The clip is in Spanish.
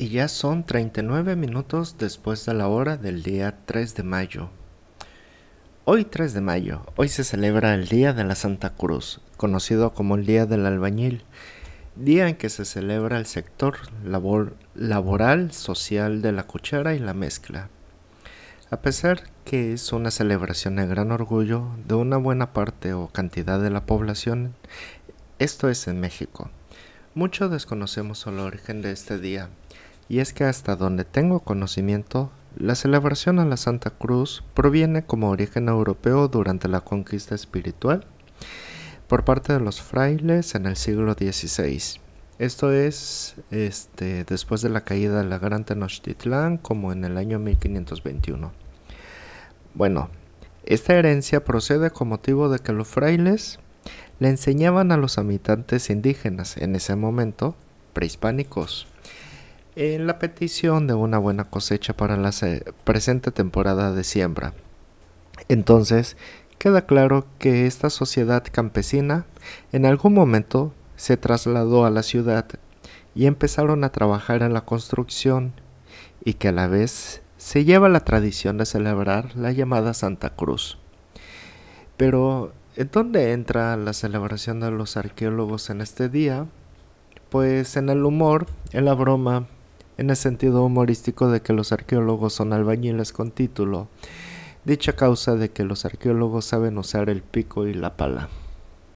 Y ya son 39 minutos después de la hora del día 3 de mayo. Hoy 3 de mayo, hoy se celebra el Día de la Santa Cruz, conocido como el Día del Albañil, día en que se celebra el sector laboral, social de la cuchara y la mezcla. A pesar que es una celebración de gran orgullo de una buena parte o cantidad de la población, esto es en México. Muchos desconocemos el origen de este día, y es que hasta donde tengo conocimiento, la celebración a la Santa Cruz proviene como origen europeo durante la conquista espiritual por parte de los frailes en el siglo XVI. Esto es este, después de la caída de la Gran Tenochtitlán como en el año 1521. Bueno, esta herencia procede con motivo de que los frailes le enseñaban a los habitantes indígenas en ese momento, prehispánicos, en la petición de una buena cosecha para la presente temporada de siembra. Entonces, queda claro que esta sociedad campesina en algún momento se trasladó a la ciudad y empezaron a trabajar en la construcción y que a la vez se lleva la tradición de celebrar la llamada Santa Cruz. Pero, ¿en dónde entra la celebración de los arqueólogos en este día? Pues en el humor, en la broma, en el sentido humorístico de que los arqueólogos son albañiles con título, dicha causa de que los arqueólogos saben usar el pico y la pala.